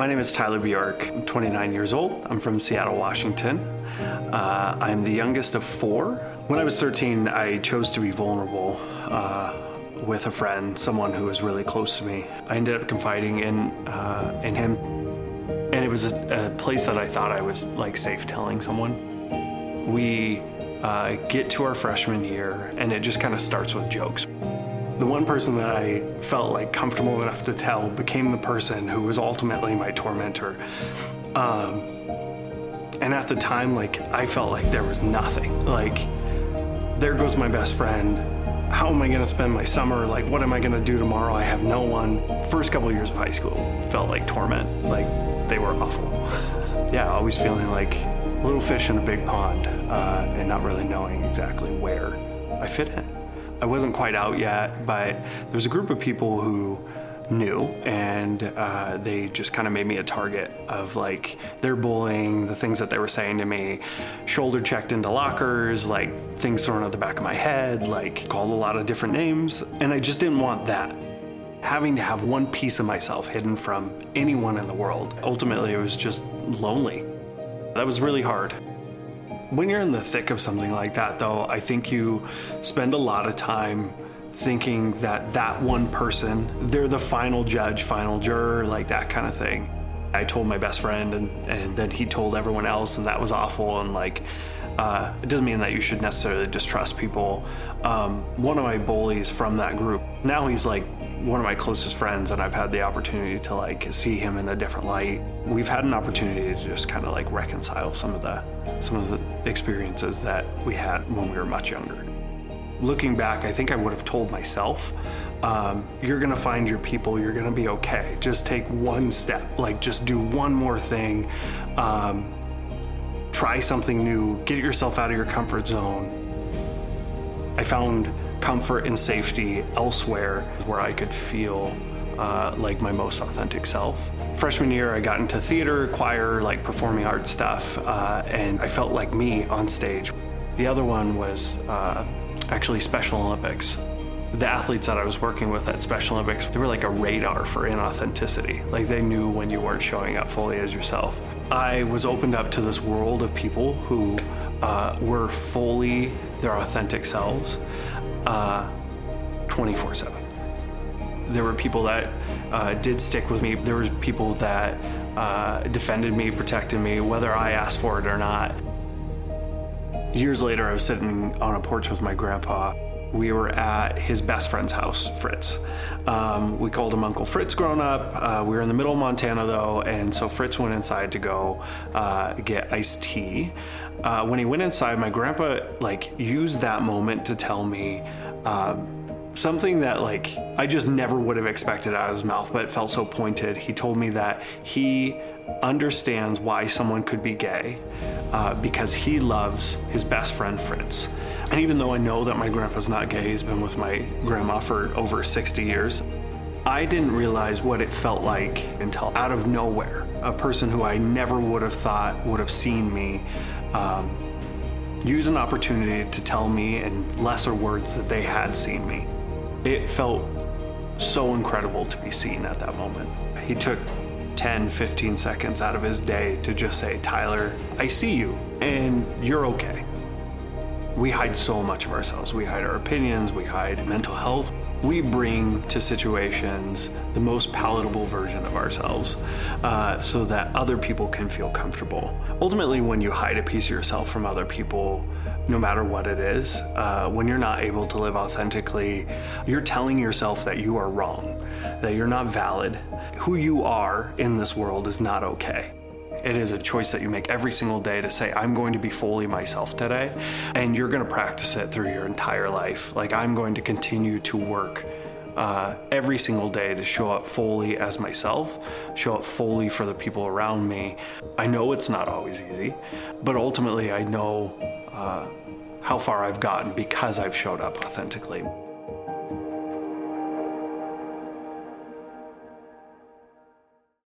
My name is Tyler Bjork. I'm 29 years old. I'm from Seattle, Washington. Uh, I'm the youngest of four. When I was 13, I chose to be vulnerable uh, with a friend, someone who was really close to me. I ended up confiding in uh, in him, and it was a, a, place that I thought I was like safe telling someone. We uh, get to our freshman year, and it just kind of starts with jokes. The one person that I felt like comfortable enough to tell became the person who was ultimately my tormentor. Um, and at the time, like, I felt like there was nothing. Like, there goes my best friend. How am I going to spend my summer? Like, what am I going to do tomorrow? I have no one. First couple years of high school felt like torment. Like, they were awful. yeah, always feeling like little fish in a big pond uh, and not really knowing exactly where I fit in. I wasn't quite out yet, but there was a group of people who knew and uh, they just kind of made me a target of like their bullying the things that they were saying to me shoulder checked into lockers like things thrown at the back of my head like called a lot of different names and i just didn't want that. Having to have one piece of myself hidden from anyone in the world ultimately it was just lonely. That was really hard when you're in the thick of something like that, though, I think you spend a lot of time thinking that that one person, they're the final judge, final juror, like that kind of thing. I told my best friend, and, and then he told everyone else, and that was awful. And like, uh, it doesn't mean that you should necessarily distrust people. Um, one of my bullies from that group, now he's like one of my closest friends, and I've had the opportunity to like see him in a different light. We've had an opportunity to just kind of like reconcile some of the some of the experiences that we had when we were much younger. Looking back, I think I would have told myself, um, "You're gonna find your people. You're gonna be okay. Just take one step. Like just do one more thing." Um, try something new, get yourself out of your comfort zone. I found comfort and safety elsewhere where I could feel uh, like my most authentic self. Freshman year, I got into theater, choir, like performing arts stuff, uh, and I felt like me on stage. The other one was uh, actually Special Olympics. The athletes that I was working with at Special Olympics, they were like a radar for inauthenticity. Like they knew when you weren't showing up fully as yourself. I was opened up to this world of people who uh, were fully their authentic selves uh, 24 7. There were people that uh, did stick with me. There were people that uh, defended me, protected me, whether I asked for it or not. Years later, I was sitting on a porch with my grandpa we were at his best friend's house, Fritz. Um, we called him Uncle Fritz growing up. Uh, we were in the middle of Montana though, and so Fritz went inside to go uh, get iced tea. Uh, when he went inside, my grandpa like used that moment to tell me. Um, something that like I just never would have expected out of his mouth, but it felt so pointed. He told me that he understands why someone could be gay uh, because he loves his best friend Fritz. And even though I know that my grandpa's not gay, he's been with my grandma for over 60 years. I didn't realize what it felt like until out of nowhere, a person who I never would have thought would have seen me um, use an opportunity to tell me in lesser words that they had seen me. It felt so incredible to be seen at that moment. He took 10, 15 seconds out of his day to just say, Tyler, I see you and you're okay. We hide so much of ourselves. We hide our opinions, we hide mental health. We bring to situations the most palatable version of ourselves uh, so that other people can feel comfortable. Ultimately, when you hide a piece of yourself from other people, no matter what it is, uh, when you're not able to live authentically, you're telling yourself that you are wrong, that you're not valid. Who you are in this world is not okay. It is a choice that you make every single day to say, I'm going to be fully myself today. And you're going to practice it through your entire life. Like, I'm going to continue to work uh, every single day to show up fully as myself, show up fully for the people around me. I know it's not always easy, but ultimately, I know uh, how far I've gotten because I've showed up authentically.